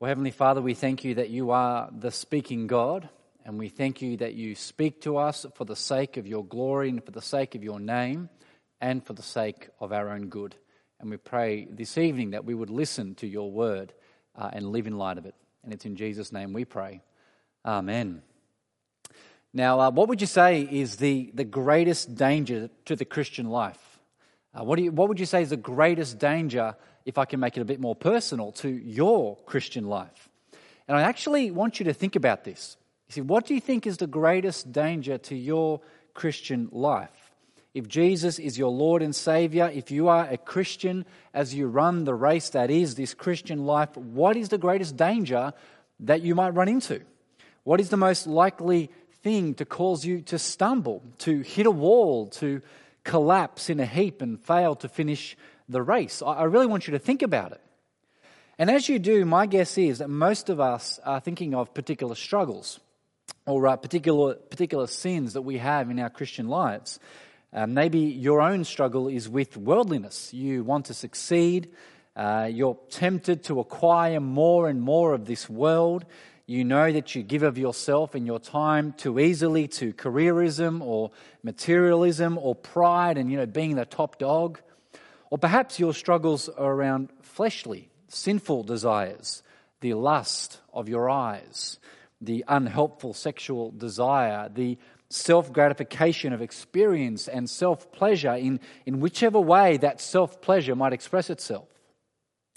Well, Heavenly Father, we thank you that you are the speaking God, and we thank you that you speak to us for the sake of your glory and for the sake of your name and for the sake of our own good. And we pray this evening that we would listen to your word uh, and live in light of it. And it's in Jesus' name we pray. Amen. Now, uh, what would you say is the, the greatest danger to the Christian life? Uh, what, do you, what would you say is the greatest danger if I can make it a bit more personal, to your Christian life. And I actually want you to think about this. You see, what do you think is the greatest danger to your Christian life? If Jesus is your Lord and Savior, if you are a Christian as you run the race that is this Christian life, what is the greatest danger that you might run into? What is the most likely thing to cause you to stumble, to hit a wall, to collapse in a heap and fail to finish the race. I really want you to think about it. And as you do, my guess is that most of us are thinking of particular struggles or uh, particular, particular sins that we have in our Christian lives. Uh, maybe your own struggle is with worldliness. You want to succeed. Uh, you're tempted to acquire more and more of this world. You know that you give of yourself and your time too easily to careerism or materialism or pride and, you know, being the top dog. Or perhaps your struggles are around fleshly, sinful desires, the lust of your eyes, the unhelpful sexual desire, the self gratification of experience and self pleasure in, in whichever way that self pleasure might express itself.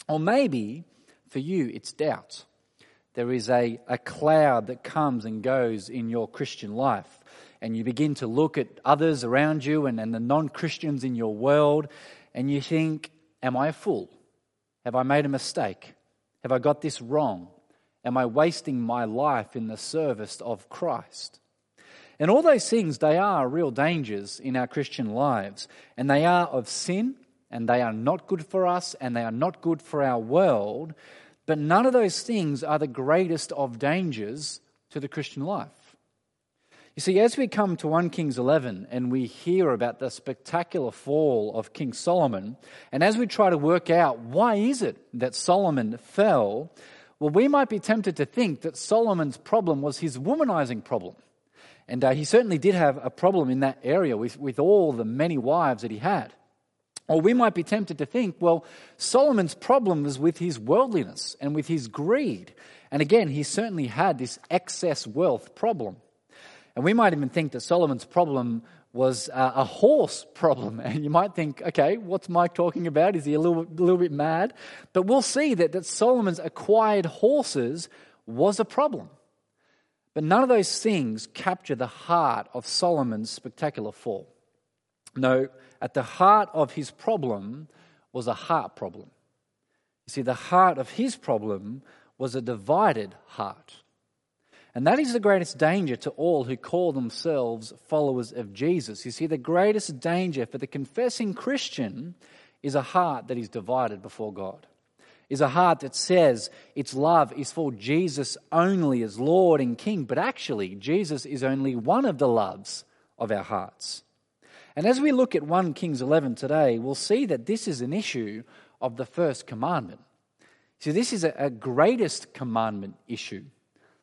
Or maybe for you it's doubt. There is a, a cloud that comes and goes in your Christian life. And you begin to look at others around you and, and the non Christians in your world, and you think, Am I a fool? Have I made a mistake? Have I got this wrong? Am I wasting my life in the service of Christ? And all those things, they are real dangers in our Christian lives. And they are of sin, and they are not good for us, and they are not good for our world. But none of those things are the greatest of dangers to the Christian life. You see, as we come to 1 Kings 11 and we hear about the spectacular fall of King Solomon, and as we try to work out why is it that Solomon fell, well, we might be tempted to think that Solomon's problem was his womanizing problem. And uh, he certainly did have a problem in that area with, with all the many wives that he had. Or we might be tempted to think, well, Solomon's problem was with his worldliness and with his greed. And again, he certainly had this excess wealth problem. And we might even think that Solomon's problem was uh, a horse problem. And you might think, okay, what's Mike talking about? Is he a little, little bit mad? But we'll see that, that Solomon's acquired horses was a problem. But none of those things capture the heart of Solomon's spectacular fall. No, at the heart of his problem was a heart problem. You see, the heart of his problem was a divided heart. And that is the greatest danger to all who call themselves followers of Jesus. You see, the greatest danger for the confessing Christian is a heart that is divided before God, is a heart that says its love is for Jesus only as Lord and King, but actually, Jesus is only one of the loves of our hearts. And as we look at 1 Kings 11 today, we'll see that this is an issue of the first commandment. See, this is a, a greatest commandment issue.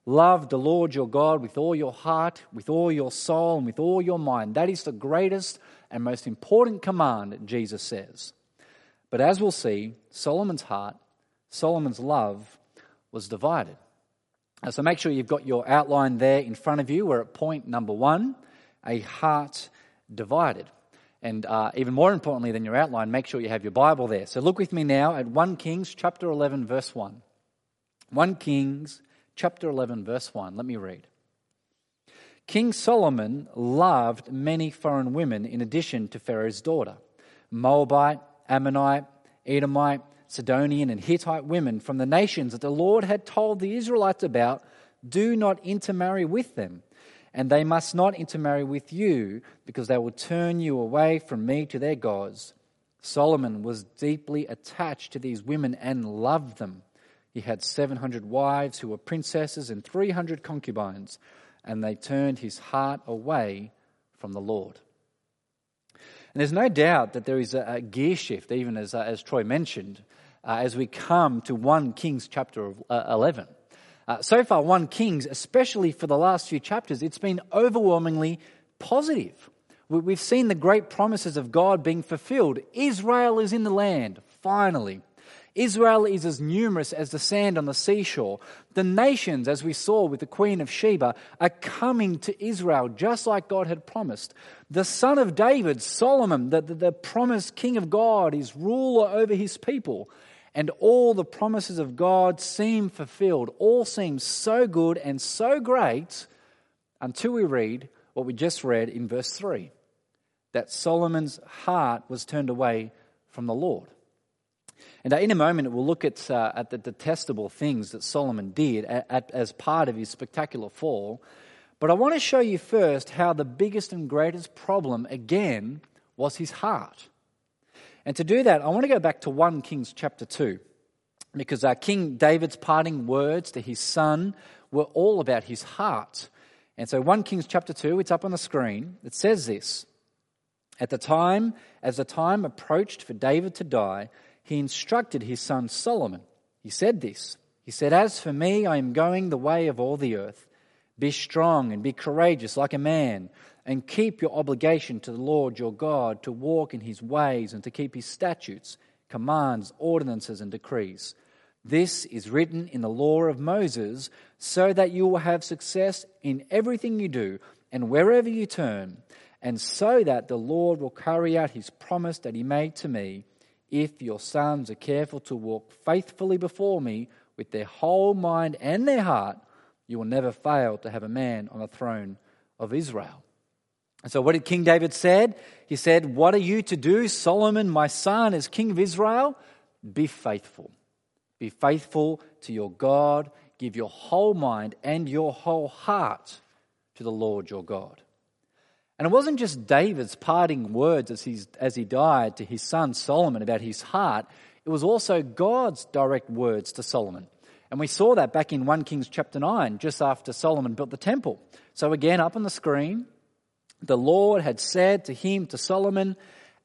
Love the Lord your God with all your heart, with all your soul, and with all your mind. That is the greatest and most important command, Jesus says. But as we'll see, Solomon's heart, Solomon's love, was divided. So make sure you've got your outline there in front of you. We're at point number one a heart divided. And uh, even more importantly than your outline, make sure you have your Bible there. So look with me now at 1 Kings chapter 11, verse 1. 1 Kings chapter 11, verse 1. Let me read. King Solomon loved many foreign women in addition to Pharaoh's daughter Moabite, Ammonite, Edomite, Sidonian, and Hittite women from the nations that the Lord had told the Israelites about. Do not intermarry with them, and they must not intermarry with you, because they will turn you away from me to their gods. Solomon was deeply attached to these women and loved them. He had 700 wives who were princesses and 300 concubines, and they turned his heart away from the Lord. And there's no doubt that there is a, gear shift, even as, uh, as Troy mentioned. uh, as we come to 1 Kings chapter uh, 11. Uh, so far, 1 Kings, especially for the last few chapters, it's been overwhelmingly positive. We've seen the great promises of God being fulfilled. Israel is in the land, finally. Israel is as numerous as the sand on the seashore. The nations, as we saw with the Queen of Sheba, are coming to Israel just like God had promised. The son of David, Solomon, the, the, the promised king of God, is ruler over his people. And all the promises of God seem fulfilled. All seem so good and so great until we read what we just read in verse 3 that Solomon's heart was turned away from the Lord. And uh, in a moment, we'll look at, uh, at the detestable things that Solomon did at, at, as part of his spectacular fall. But I want to show you first how the biggest and greatest problem, again, was his heart. And to do that, I want to go back to 1 Kings chapter 2, because uh, King David's parting words to his son were all about his heart. And so 1 Kings chapter 2, it's up on the screen. It says this At the time, as the time approached for David to die, he instructed his son Solomon. He said this He said, As for me, I am going the way of all the earth. Be strong and be courageous like a man, and keep your obligation to the Lord your God to walk in his ways and to keep his statutes, commands, ordinances, and decrees. This is written in the law of Moses, so that you will have success in everything you do and wherever you turn, and so that the Lord will carry out his promise that he made to me if your sons are careful to walk faithfully before me with their whole mind and their heart, you will never fail to have a man on the throne of Israel. And so, what did King David said? He said, "What are you to do, Solomon, my son, as king of Israel? Be faithful. Be faithful to your God. Give your whole mind and your whole heart to the Lord your God." And it wasn't just David's parting words as, he's, as he died to his son Solomon about his heart, it was also God's direct words to Solomon. And we saw that back in 1 Kings chapter 9, just after Solomon built the temple. So again, up on the screen, the Lord had said to him, to Solomon,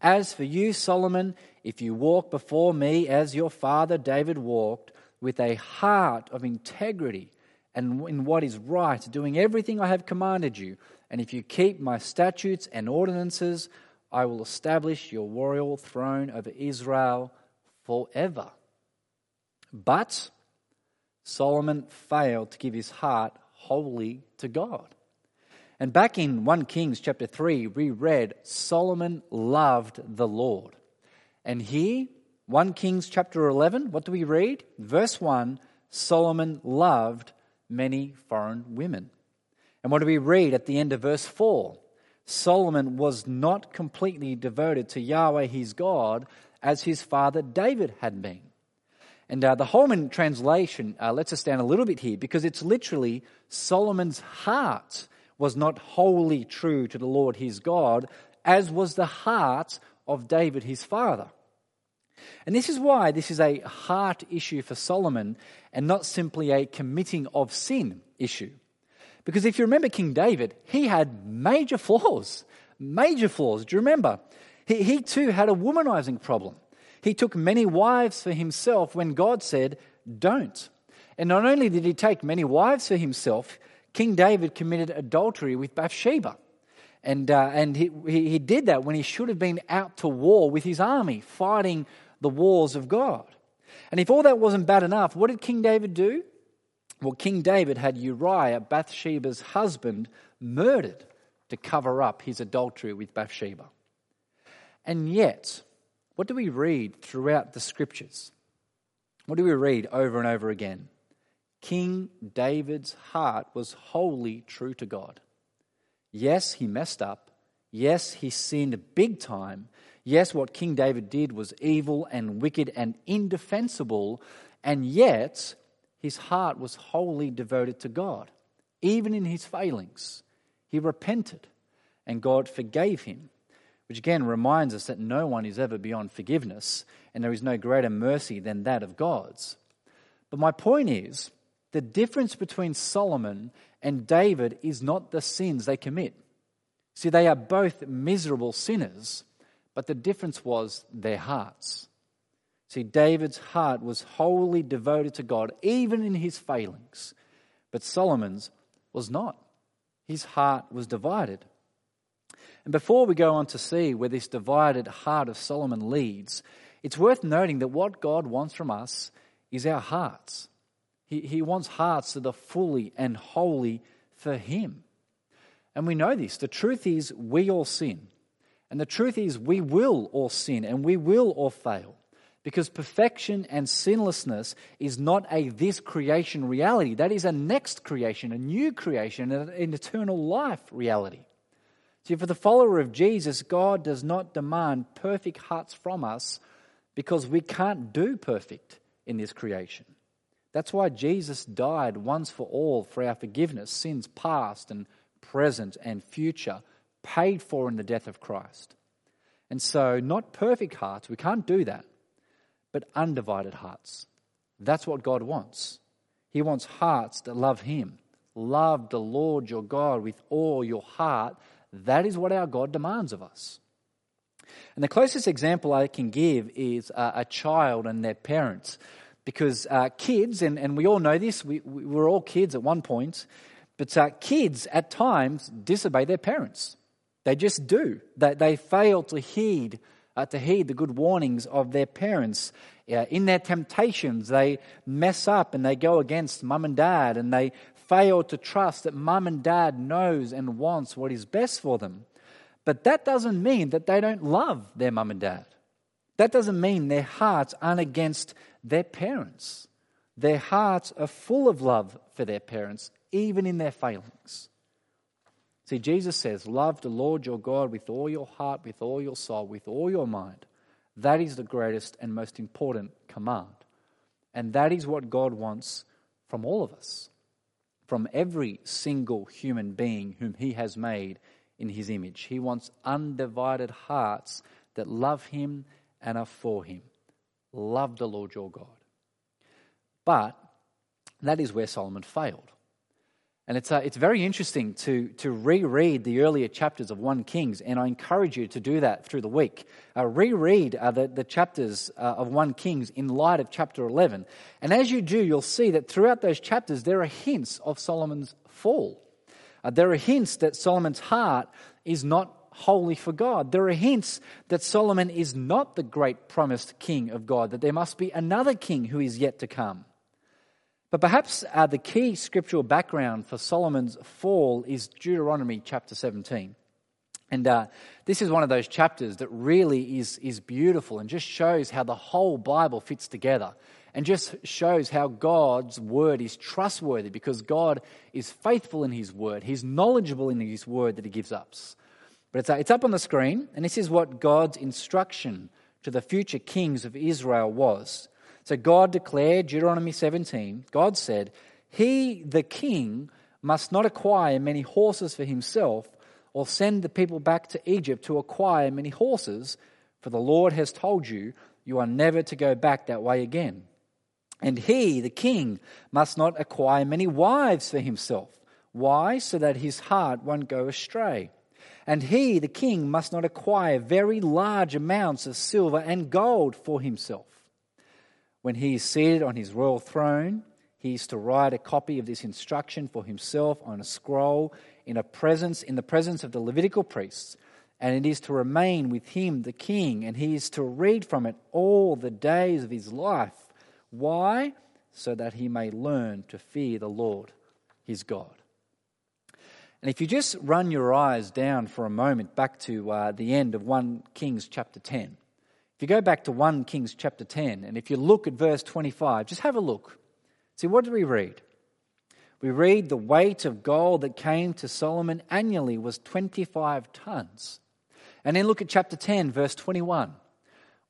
As for you, Solomon, if you walk before me as your father David walked, with a heart of integrity and in what is right, doing everything I have commanded you, and if you keep my statutes and ordinances, I will establish your royal throne over Israel forever. But Solomon failed to give his heart wholly to God. And back in 1 Kings chapter 3, we read Solomon loved the Lord. And here, 1 Kings chapter 11, what do we read? Verse 1 Solomon loved many foreign women. And what do we read at the end of verse 4? Solomon was not completely devoted to Yahweh his God as his father David had been. And uh, the Holman translation uh, lets us down a little bit here because it's literally Solomon's heart was not wholly true to the Lord his God, as was the heart of David his father. And this is why this is a heart issue for Solomon and not simply a committing of sin issue. Because if you remember King David, he had major flaws. Major flaws. Do you remember? He, he too had a womanizing problem. He took many wives for himself when God said, don't. And not only did he take many wives for himself, King David committed adultery with Bathsheba. And, uh, and he, he, he did that when he should have been out to war with his army, fighting the wars of God. And if all that wasn't bad enough, what did King David do? Well, King David had Uriah, Bathsheba's husband, murdered to cover up his adultery with Bathsheba. And yet, what do we read throughout the scriptures? What do we read over and over again? King David's heart was wholly true to God. Yes, he messed up. Yes, he sinned big time. Yes, what King David did was evil and wicked and indefensible. And yet, his heart was wholly devoted to God. Even in his failings, he repented and God forgave him, which again reminds us that no one is ever beyond forgiveness and there is no greater mercy than that of God's. But my point is the difference between Solomon and David is not the sins they commit. See, they are both miserable sinners, but the difference was their hearts. See, David's heart was wholly devoted to God, even in his failings. But Solomon's was not. His heart was divided. And before we go on to see where this divided heart of Solomon leads, it's worth noting that what God wants from us is our hearts. He, he wants hearts that are fully and wholly for Him. And we know this. The truth is, we all sin. And the truth is, we will all sin and we will all fail. Because perfection and sinlessness is not a this creation reality. That is a next creation, a new creation, an eternal life reality. See, for the follower of Jesus, God does not demand perfect hearts from us because we can't do perfect in this creation. That's why Jesus died once for all for our forgiveness, sins past and present and future, paid for in the death of Christ. And so, not perfect hearts, we can't do that but undivided hearts. That's what God wants. He wants hearts that love Him. Love the Lord your God with all your heart. That is what our God demands of us. And the closest example I can give is uh, a child and their parents. Because uh, kids, and, and we all know this, we, we were all kids at one point, but uh, kids at times disobey their parents. They just do. They, they fail to heed uh, to heed the good warnings of their parents. Uh, in their temptations, they mess up and they go against mum and dad and they fail to trust that mum and dad knows and wants what is best for them. But that doesn't mean that they don't love their mum and dad. That doesn't mean their hearts aren't against their parents. Their hearts are full of love for their parents, even in their failings. See, Jesus says, Love the Lord your God with all your heart, with all your soul, with all your mind. That is the greatest and most important command. And that is what God wants from all of us, from every single human being whom He has made in His image. He wants undivided hearts that love Him and are for Him. Love the Lord your God. But that is where Solomon failed. And it's, uh, it's very interesting to, to reread the earlier chapters of 1 Kings, and I encourage you to do that through the week. Uh, reread uh, the, the chapters uh, of 1 Kings in light of chapter 11. And as you do, you'll see that throughout those chapters, there are hints of Solomon's fall. Uh, there are hints that Solomon's heart is not wholly for God. There are hints that Solomon is not the great promised king of God, that there must be another king who is yet to come. But perhaps uh, the key scriptural background for Solomon's fall is Deuteronomy chapter 17. And uh, this is one of those chapters that really is, is beautiful and just shows how the whole Bible fits together and just shows how God's word is trustworthy because God is faithful in his word. He's knowledgeable in his word that he gives us. But it's, uh, it's up on the screen, and this is what God's instruction to the future kings of Israel was. So God declared, Deuteronomy 17, God said, He, the king, must not acquire many horses for himself or send the people back to Egypt to acquire many horses, for the Lord has told you, you are never to go back that way again. And he, the king, must not acquire many wives for himself. Why? So that his heart won't go astray. And he, the king, must not acquire very large amounts of silver and gold for himself. When he is seated on his royal throne, he is to write a copy of this instruction for himself on a scroll in a presence in the presence of the Levitical priests, and it is to remain with him the king, and he is to read from it all the days of his life. Why? So that he may learn to fear the Lord his God. And if you just run your eyes down for a moment back to uh, the end of 1 Kings chapter 10, you go back to 1 Kings chapter 10, and if you look at verse 25, just have a look. See, what do we read? We read the weight of gold that came to Solomon annually was 25 tons. And then look at chapter 10, verse 21.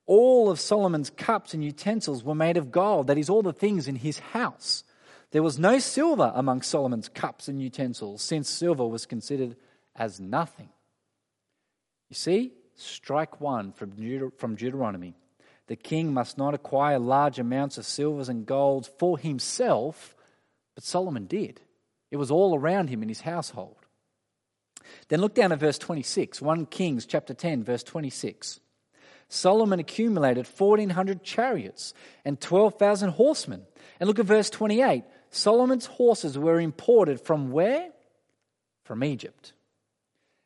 All of Solomon's cups and utensils were made of gold, that is, all the things in his house. There was no silver among Solomon's cups and utensils, since silver was considered as nothing. You see, strike one from, Deut- from Deuteronomy. The king must not acquire large amounts of silvers and gold for himself, but Solomon did. It was all around him in his household. Then look down at verse 26, 1 Kings chapter 10, verse 26. Solomon accumulated 1,400 chariots and 12,000 horsemen. And look at verse 28. Solomon's horses were imported from where? From Egypt.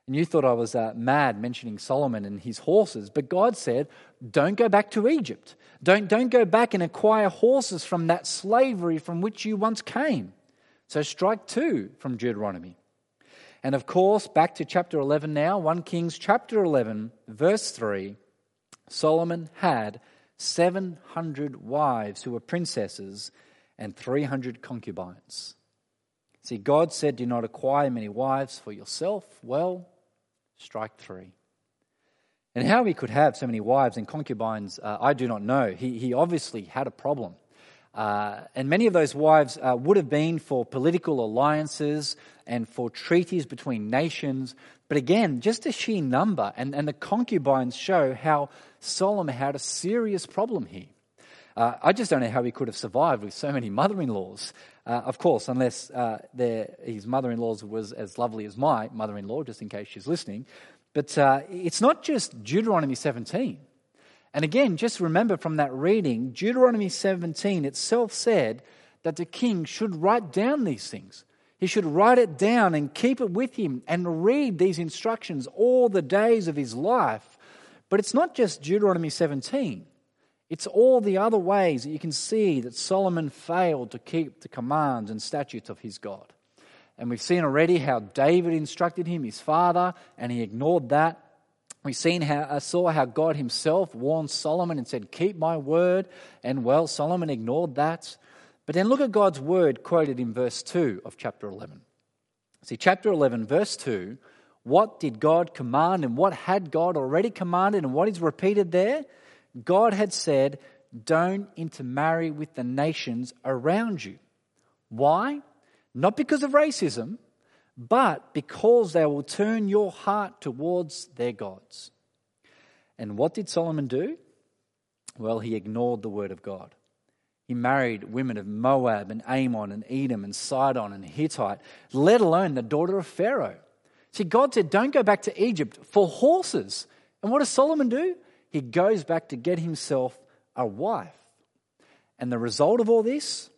And you thought I was uh, mad mentioning Solomon and his horses, but God said, don't go back to Egypt. Don't, don't go back and acquire horses from that slavery from which you once came. So strike two from Deuteronomy. And of course, back to chapter 11 now, 1 Kings chapter 11, verse 3 Solomon had 700 wives who were princesses and 300 concubines. See, God said, Do not acquire many wives for yourself. Well, strike three. And how he could have so many wives and concubines, uh, I do not know. He, he obviously had a problem. Uh, and many of those wives uh, would have been for political alliances and for treaties between nations. But again, just a sheer number, and, and the concubines show how Solomon had a serious problem here. Uh, I just don't know how he could have survived with so many mother in laws. Uh, of course, unless uh, his mother in laws was as lovely as my mother in law, just in case she's listening. But uh, it's not just Deuteronomy 17. And again, just remember from that reading, Deuteronomy 17 itself said that the king should write down these things. He should write it down and keep it with him and read these instructions all the days of his life. But it's not just Deuteronomy 17. It's all the other ways that you can see that Solomon failed to keep the commands and statutes of his God. And we've seen already how David instructed him, his father, and he ignored that. We've seen how, uh, saw how God himself warned Solomon and said, Keep my word. And well, Solomon ignored that. But then look at God's word quoted in verse 2 of chapter 11. See, chapter 11, verse 2, what did God command and what had God already commanded and what is repeated there? God had said, Don't intermarry with the nations around you. Why? Not because of racism, but because they will turn your heart towards their gods. And what did Solomon do? Well, he ignored the word of God. He married women of Moab and Ammon and Edom and Sidon and Hittite, let alone the daughter of Pharaoh. See, God said, Don't go back to Egypt for horses. And what does Solomon do? He goes back to get himself a wife. And the result of all this?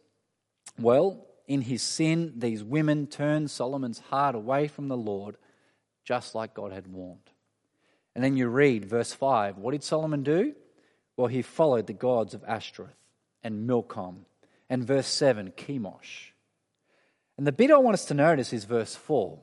Well, in his sin, these women turned Solomon's heart away from the Lord, just like God had warned. And then you read verse 5. What did Solomon do? Well, he followed the gods of Ashtoreth and Milcom. And verse 7, Chemosh. And the bit I want us to notice is verse 4.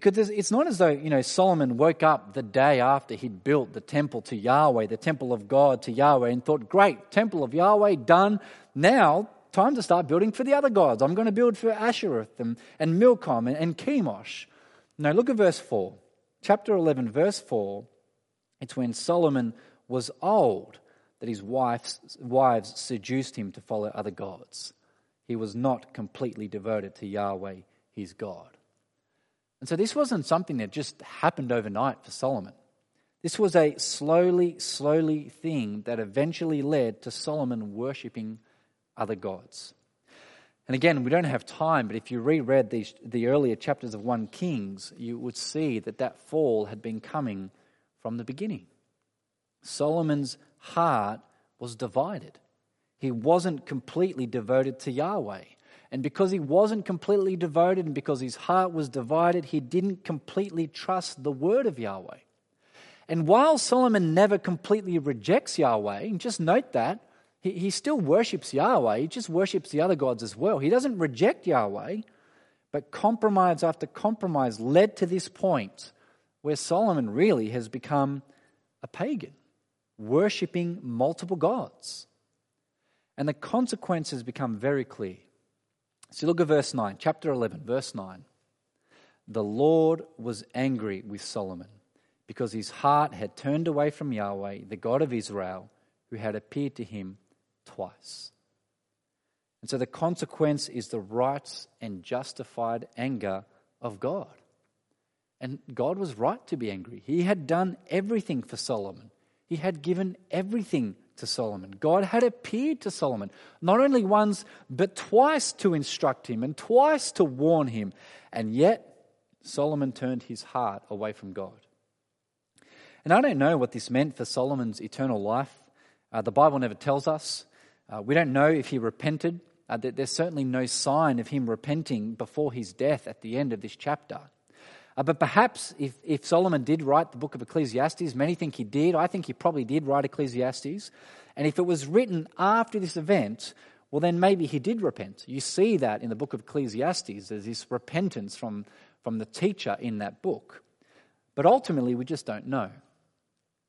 Because it's not as though, you know, Solomon woke up the day after he'd built the temple to Yahweh, the temple of God to Yahweh, and thought, great, temple of Yahweh done. Now, time to start building for the other gods. I'm going to build for Ashtoreth and, and Milcom and, and Chemosh. Now, look at verse 4. Chapter 11, verse 4. It's when Solomon was old that his wives, wives seduced him to follow other gods. He was not completely devoted to Yahweh, his God. And so this wasn't something that just happened overnight for Solomon. This was a slowly, slowly thing that eventually led to Solomon worshipping other gods. And again, we don't have time, but if you reread these, the earlier chapters of 1 Kings, you would see that that fall had been coming from the beginning. Solomon's heart was divided. He wasn't completely devoted to Yahweh. And because he wasn't completely devoted and because his heart was divided, he didn't completely trust the word of Yahweh. And while Solomon never completely rejects Yahweh, just note that, he, he still worships Yahweh, he just worships the other gods as well. He doesn't reject Yahweh, but compromise after compromise led to this point where Solomon really has become a pagan, worshipping multiple gods. And the consequences become very clear. So look at verse 9, chapter 11, verse 9. The Lord was angry with Solomon because his heart had turned away from Yahweh, the God of Israel, who had appeared to him twice. And so the consequence is the right and justified anger of God. And God was right to be angry. He had done everything for Solomon, he had given everything to Solomon. God had appeared to Solomon, not only once, but twice to instruct him and twice to warn him. And yet, Solomon turned his heart away from God. And I don't know what this meant for Solomon's eternal life. Uh, the Bible never tells us. Uh, we don't know if he repented. Uh, there's certainly no sign of him repenting before his death at the end of this chapter. Uh, but perhaps if, if Solomon did write the book of Ecclesiastes, many think he did. I think he probably did write Ecclesiastes. And if it was written after this event, well, then maybe he did repent. You see that in the book of Ecclesiastes. There's this repentance from, from the teacher in that book. But ultimately, we just don't know.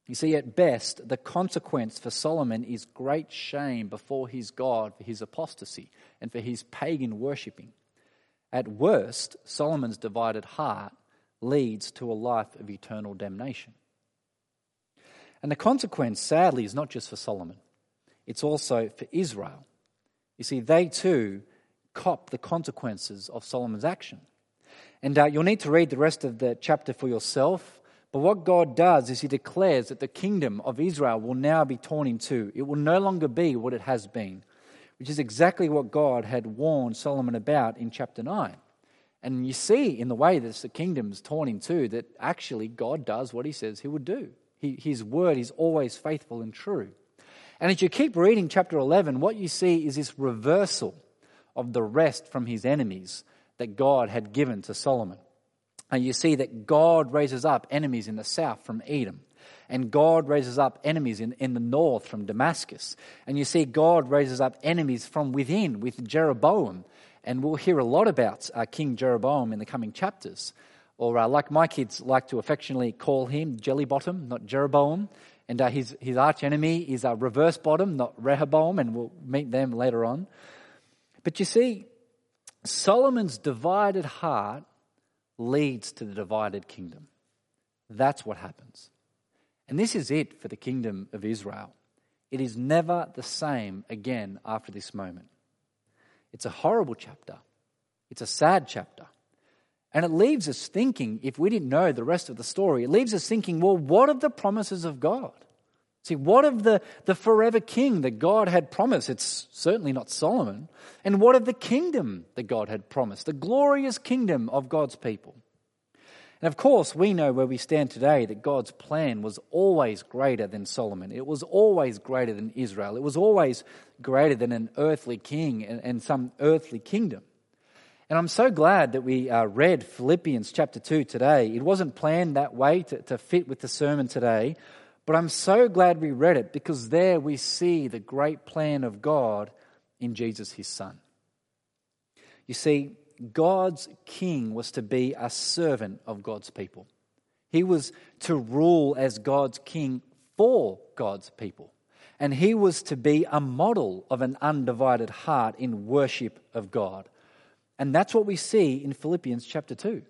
You see, at best, the consequence for Solomon is great shame before his God for his apostasy and for his pagan worshipping. At worst, Solomon's divided heart leads to a life of eternal damnation. And the consequence, sadly, is not just for Solomon, it's also for Israel. You see, they too cop the consequences of Solomon's action. And uh, you'll need to read the rest of the chapter for yourself. But what God does is He declares that the kingdom of Israel will now be torn in two. It will no longer be what it has been, which is exactly what God had warned Solomon about in chapter 9. And you see in the way that the kingdom is torn in two that actually God does what He says He would do. He, his word is always faithful and true. And as you keep reading chapter 11, what you see is this reversal of the rest from his enemies that God had given to Solomon. And you see that God raises up enemies in the south from Edom. And God raises up enemies in, in the north from Damascus. And you see God raises up enemies from within with Jeroboam. And we'll hear a lot about uh, King Jeroboam in the coming chapters. Or, uh, like my kids like to affectionately call him, Jelly Bottom, not Jeroboam. And uh, his, his arch enemy is uh, Reverse Bottom, not Rehoboam, and we'll meet them later on. But you see, Solomon's divided heart leads to the divided kingdom. That's what happens. And this is it for the kingdom of Israel. It is never the same again after this moment. It's a horrible chapter. It's a sad chapter. And it leaves us thinking, if we didn't know the rest of the story, it leaves us thinking, well, what of the promises of God? See, what of the, the forever king that God had promised? It's certainly not Solomon. And what of the kingdom that God had promised? The glorious kingdom of God's people. And of course, we know where we stand today that God's plan was always greater than Solomon. It was always greater than Israel. It was always greater than an earthly king and, and some earthly kingdom. And I'm so glad that we uh, read Philippians chapter 2 today. It wasn't planned that way to, to fit with the sermon today, but I'm so glad we read it because there we see the great plan of God in Jesus, his son. You see, God's king was to be a servant of God's people. He was to rule as God's king for God's people. And he was to be a model of an undivided heart in worship of God. And that's what we see in Philippians chapter 2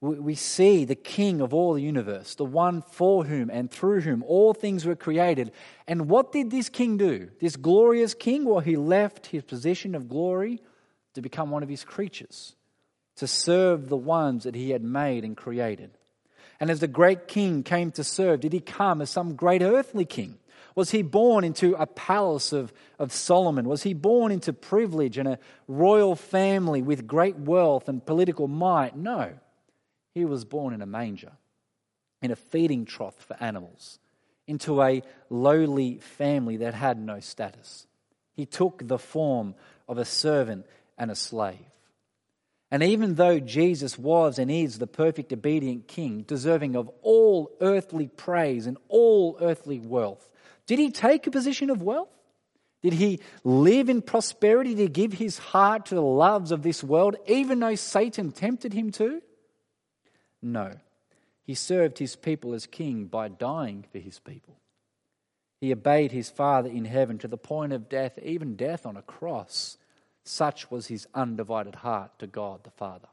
we see the King of all the universe, the one for whom and through whom all things were created. And what did this King do? This glorious King? Well, he left his position of glory to become one of his creatures, to serve the ones that he had made and created. And as the great King came to serve, did he come as some great earthly king? Was he born into a palace of, of Solomon? Was he born into privilege and a royal family with great wealth and political might? No. He was born in a manger, in a feeding trough for animals, into a lowly family that had no status. He took the form of a servant and a slave. And even though Jesus was and is the perfect obedient king, deserving of all earthly praise and all earthly wealth, did he take a position of wealth? Did he live in prosperity to give his heart to the loves of this world, even though Satan tempted him to? No. He served his people as king by dying for his people. He obeyed his Father in heaven to the point of death, even death on a cross. Such was his undivided heart to God the Father.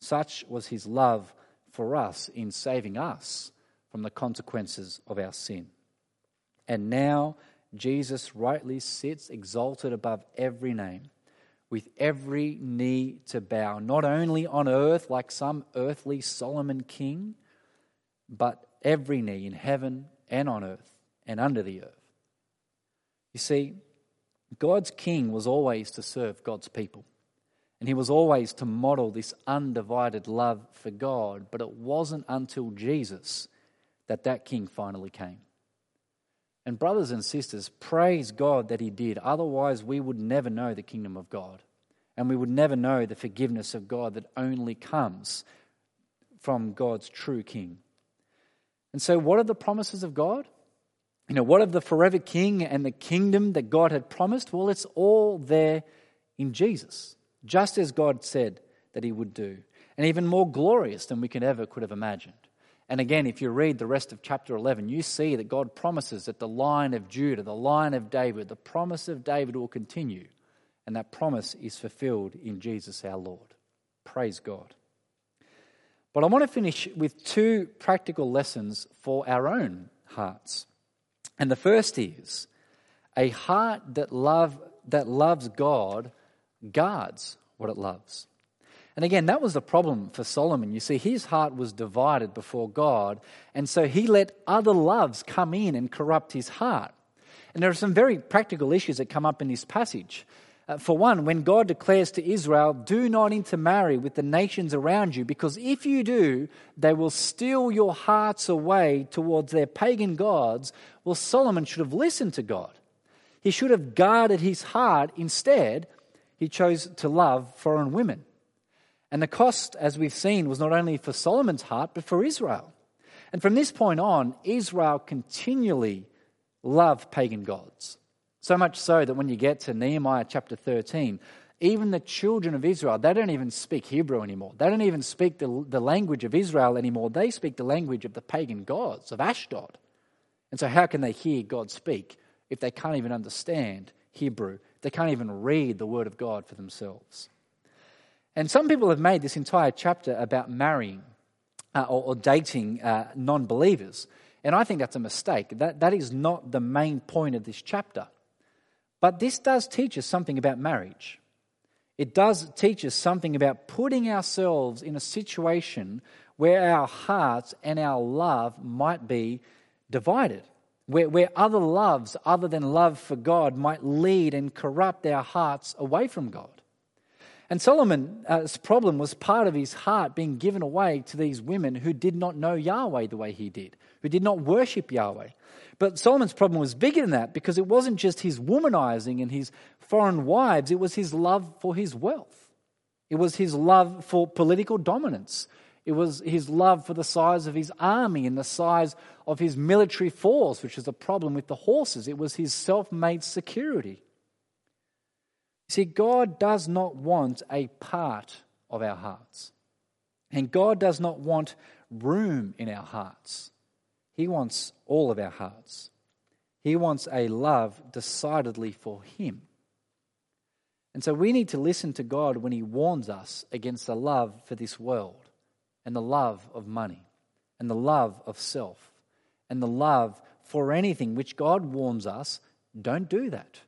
Such was his love for us in saving us from the consequences of our sin. And now Jesus rightly sits exalted above every name with every knee to bow, not only on earth like some earthly Solomon king, but every knee in heaven and on earth and under the earth. You see, God's king was always to serve God's people. And he was always to model this undivided love for God. But it wasn't until Jesus that that king finally came. And, brothers and sisters, praise God that he did. Otherwise, we would never know the kingdom of God. And we would never know the forgiveness of God that only comes from God's true king. And so, what are the promises of God? You know, what of the forever king and the kingdom that God had promised? Well, it's all there in Jesus, just as God said that he would do, and even more glorious than we could ever could have imagined. And again, if you read the rest of chapter 11, you see that God promises that the line of Judah, the line of David, the promise of David will continue. And that promise is fulfilled in Jesus our Lord. Praise God. But I want to finish with two practical lessons for our own hearts. And the first is a heart that, love, that loves God guards what it loves. And again, that was the problem for Solomon. You see, his heart was divided before God, and so he let other loves come in and corrupt his heart. And there are some very practical issues that come up in this passage. Uh, for one, when God declares to Israel, do not intermarry with the nations around you, because if you do, they will steal your hearts away towards their pagan gods. Well, Solomon should have listened to God. He should have guarded his heart. Instead, he chose to love foreign women. And the cost, as we've seen, was not only for Solomon's heart, but for Israel. And from this point on, Israel continually loved pagan gods. So much so that when you get to Nehemiah chapter 13, even the children of Israel, they don't even speak Hebrew anymore. They don't even speak the, the language of Israel anymore. They speak the language of the pagan gods of Ashdod. And so, how can they hear God speak if they can't even understand Hebrew? They can't even read the word of God for themselves. And some people have made this entire chapter about marrying uh, or, or, dating uh, non believers. And I think that's a mistake. That, that is not the main point of this chapter. But this does teach us something about marriage. It does teach us something about putting ourselves in a situation where our hearts and our love might be divided, where, where other loves, other than love for God, might lead and corrupt our hearts away from God. And Solomon's problem was part of his heart being given away to these women who did not know Yahweh the way he did, who did not worship Yahweh. But Solomon's problem was bigger than that because it wasn't just his womanizing and his foreign wives, it was his love for his wealth. It was his love for political dominance. It was his love for the size of his army and the size of his military force, which is a problem with the horses. It was his self made security. See, God does not want a part of our hearts. And God does not want room in our hearts. He wants all of our hearts. He wants a love decidedly for Him. And so we need to listen to God when He warns us against the love for this world, and the love of money, and the love of self, and the love for anything which God warns us don't do that.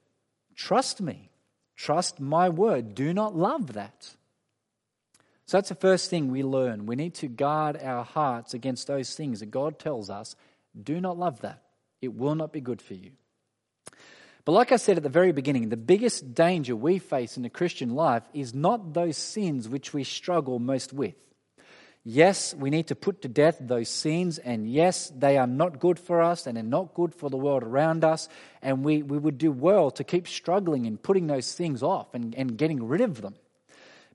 Trust me. Trust my word. Do not love that. So that's the first thing we learn. We need to guard our hearts against those things that God tells us do not love that. It will not be good for you. But like I said at the very beginning, the biggest danger we face in the Christian life is not those sins which we struggle most with. Yes, we need to put to death those sins, and yes, they are not good for us and they're not good for the world around us. And we, we would do well to keep struggling in putting those things off and, and getting rid of them.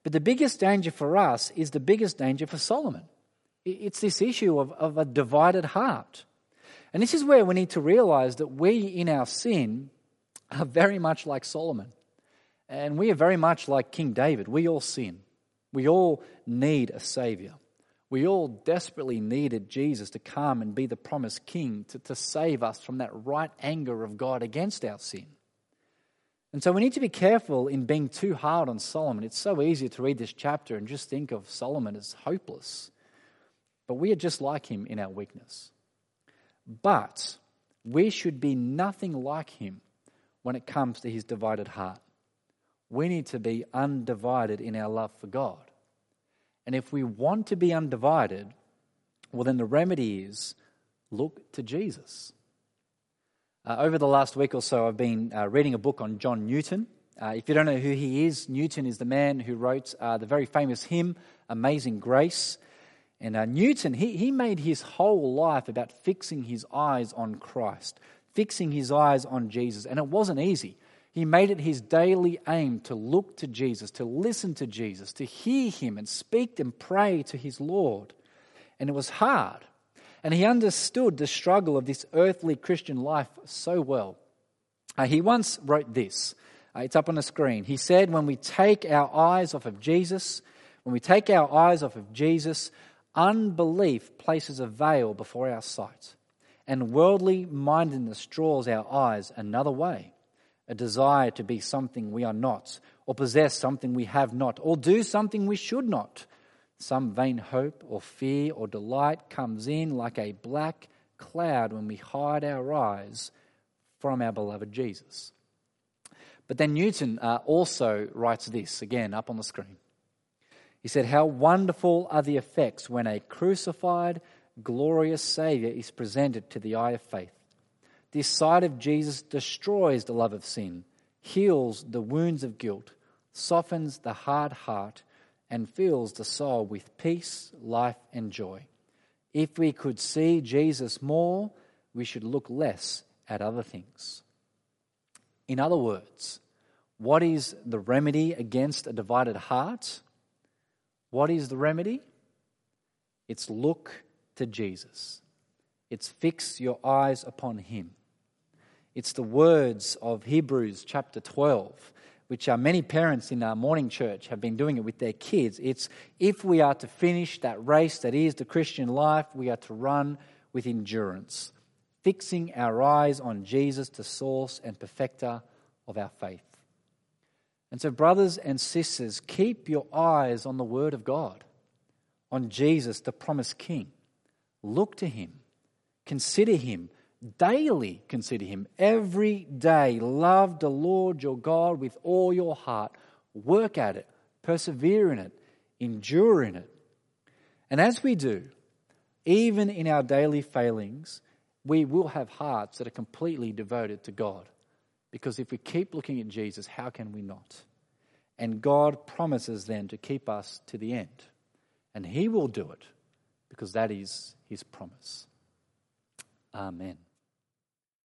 But the biggest danger for us is the biggest danger for Solomon. It's this issue of, of a divided heart. And this is where we need to realize that we, in our sin, are very much like Solomon. And we are very much like King David. We all sin, we all need a Savior. We all desperately needed Jesus to come and be the promised king to, to save us from that right anger of God against our sin. And so we need to be careful in being too hard on Solomon. It's so easy to read this chapter and just think of Solomon as hopeless. But we are just like him in our weakness. But we should be nothing like him when it comes to his divided heart. We need to be undivided in our love for God. And if we want to be undivided, well, then the remedy is look to Jesus. Uh, over the last week or so, I've been uh, reading a book on John Newton. Uh, if you don't know who he is, Newton is the man who wrote uh, the very famous hymn, Amazing Grace. And uh, Newton, he, he made his whole life about fixing his eyes on Christ, fixing his eyes on Jesus. And it wasn't easy. He made it his daily aim to look to Jesus, to listen to Jesus, to hear him and speak and pray to his Lord. And it was hard. And he understood the struggle of this earthly Christian life so well. Uh, he once wrote this. Uh, it's up on the screen. He said, When we take our eyes off of Jesus, when we take our eyes off of Jesus, unbelief places a veil before our sight, and worldly mindedness draws our eyes another way. A desire to be something we are not, or possess something we have not, or do something we should not. Some vain hope or fear or delight comes in like a black cloud when we hide our eyes from our beloved Jesus. But then Newton uh, also writes this, again up on the screen. He said, How wonderful are the effects when a crucified, glorious Saviour is presented to the eye of faith. This sight of Jesus destroys the love of sin, heals the wounds of guilt, softens the hard heart, and fills the soul with peace, life, and joy. If we could see Jesus more, we should look less at other things. In other words, what is the remedy against a divided heart? What is the remedy? It's look to Jesus. It's fix your eyes upon him. It's the words of Hebrews chapter 12, which uh, many parents in our morning church have been doing it with their kids. It's if we are to finish that race that is the Christian life, we are to run with endurance, fixing our eyes on Jesus, the source and perfecter of our faith. And so, brothers and sisters, keep your eyes on the Word of God, on Jesus, the promised King. Look to Him, consider Him, daily consider Him. Every day, love the Lord your God with all your heart. Work at it, persevere in it, endure in it. And as we do, even in our daily failings, we will have hearts that are completely devoted to God. Because if we keep looking at Jesus, how can we not? And God promises then to keep us to the end. And He will do it because that is His promise. Amen.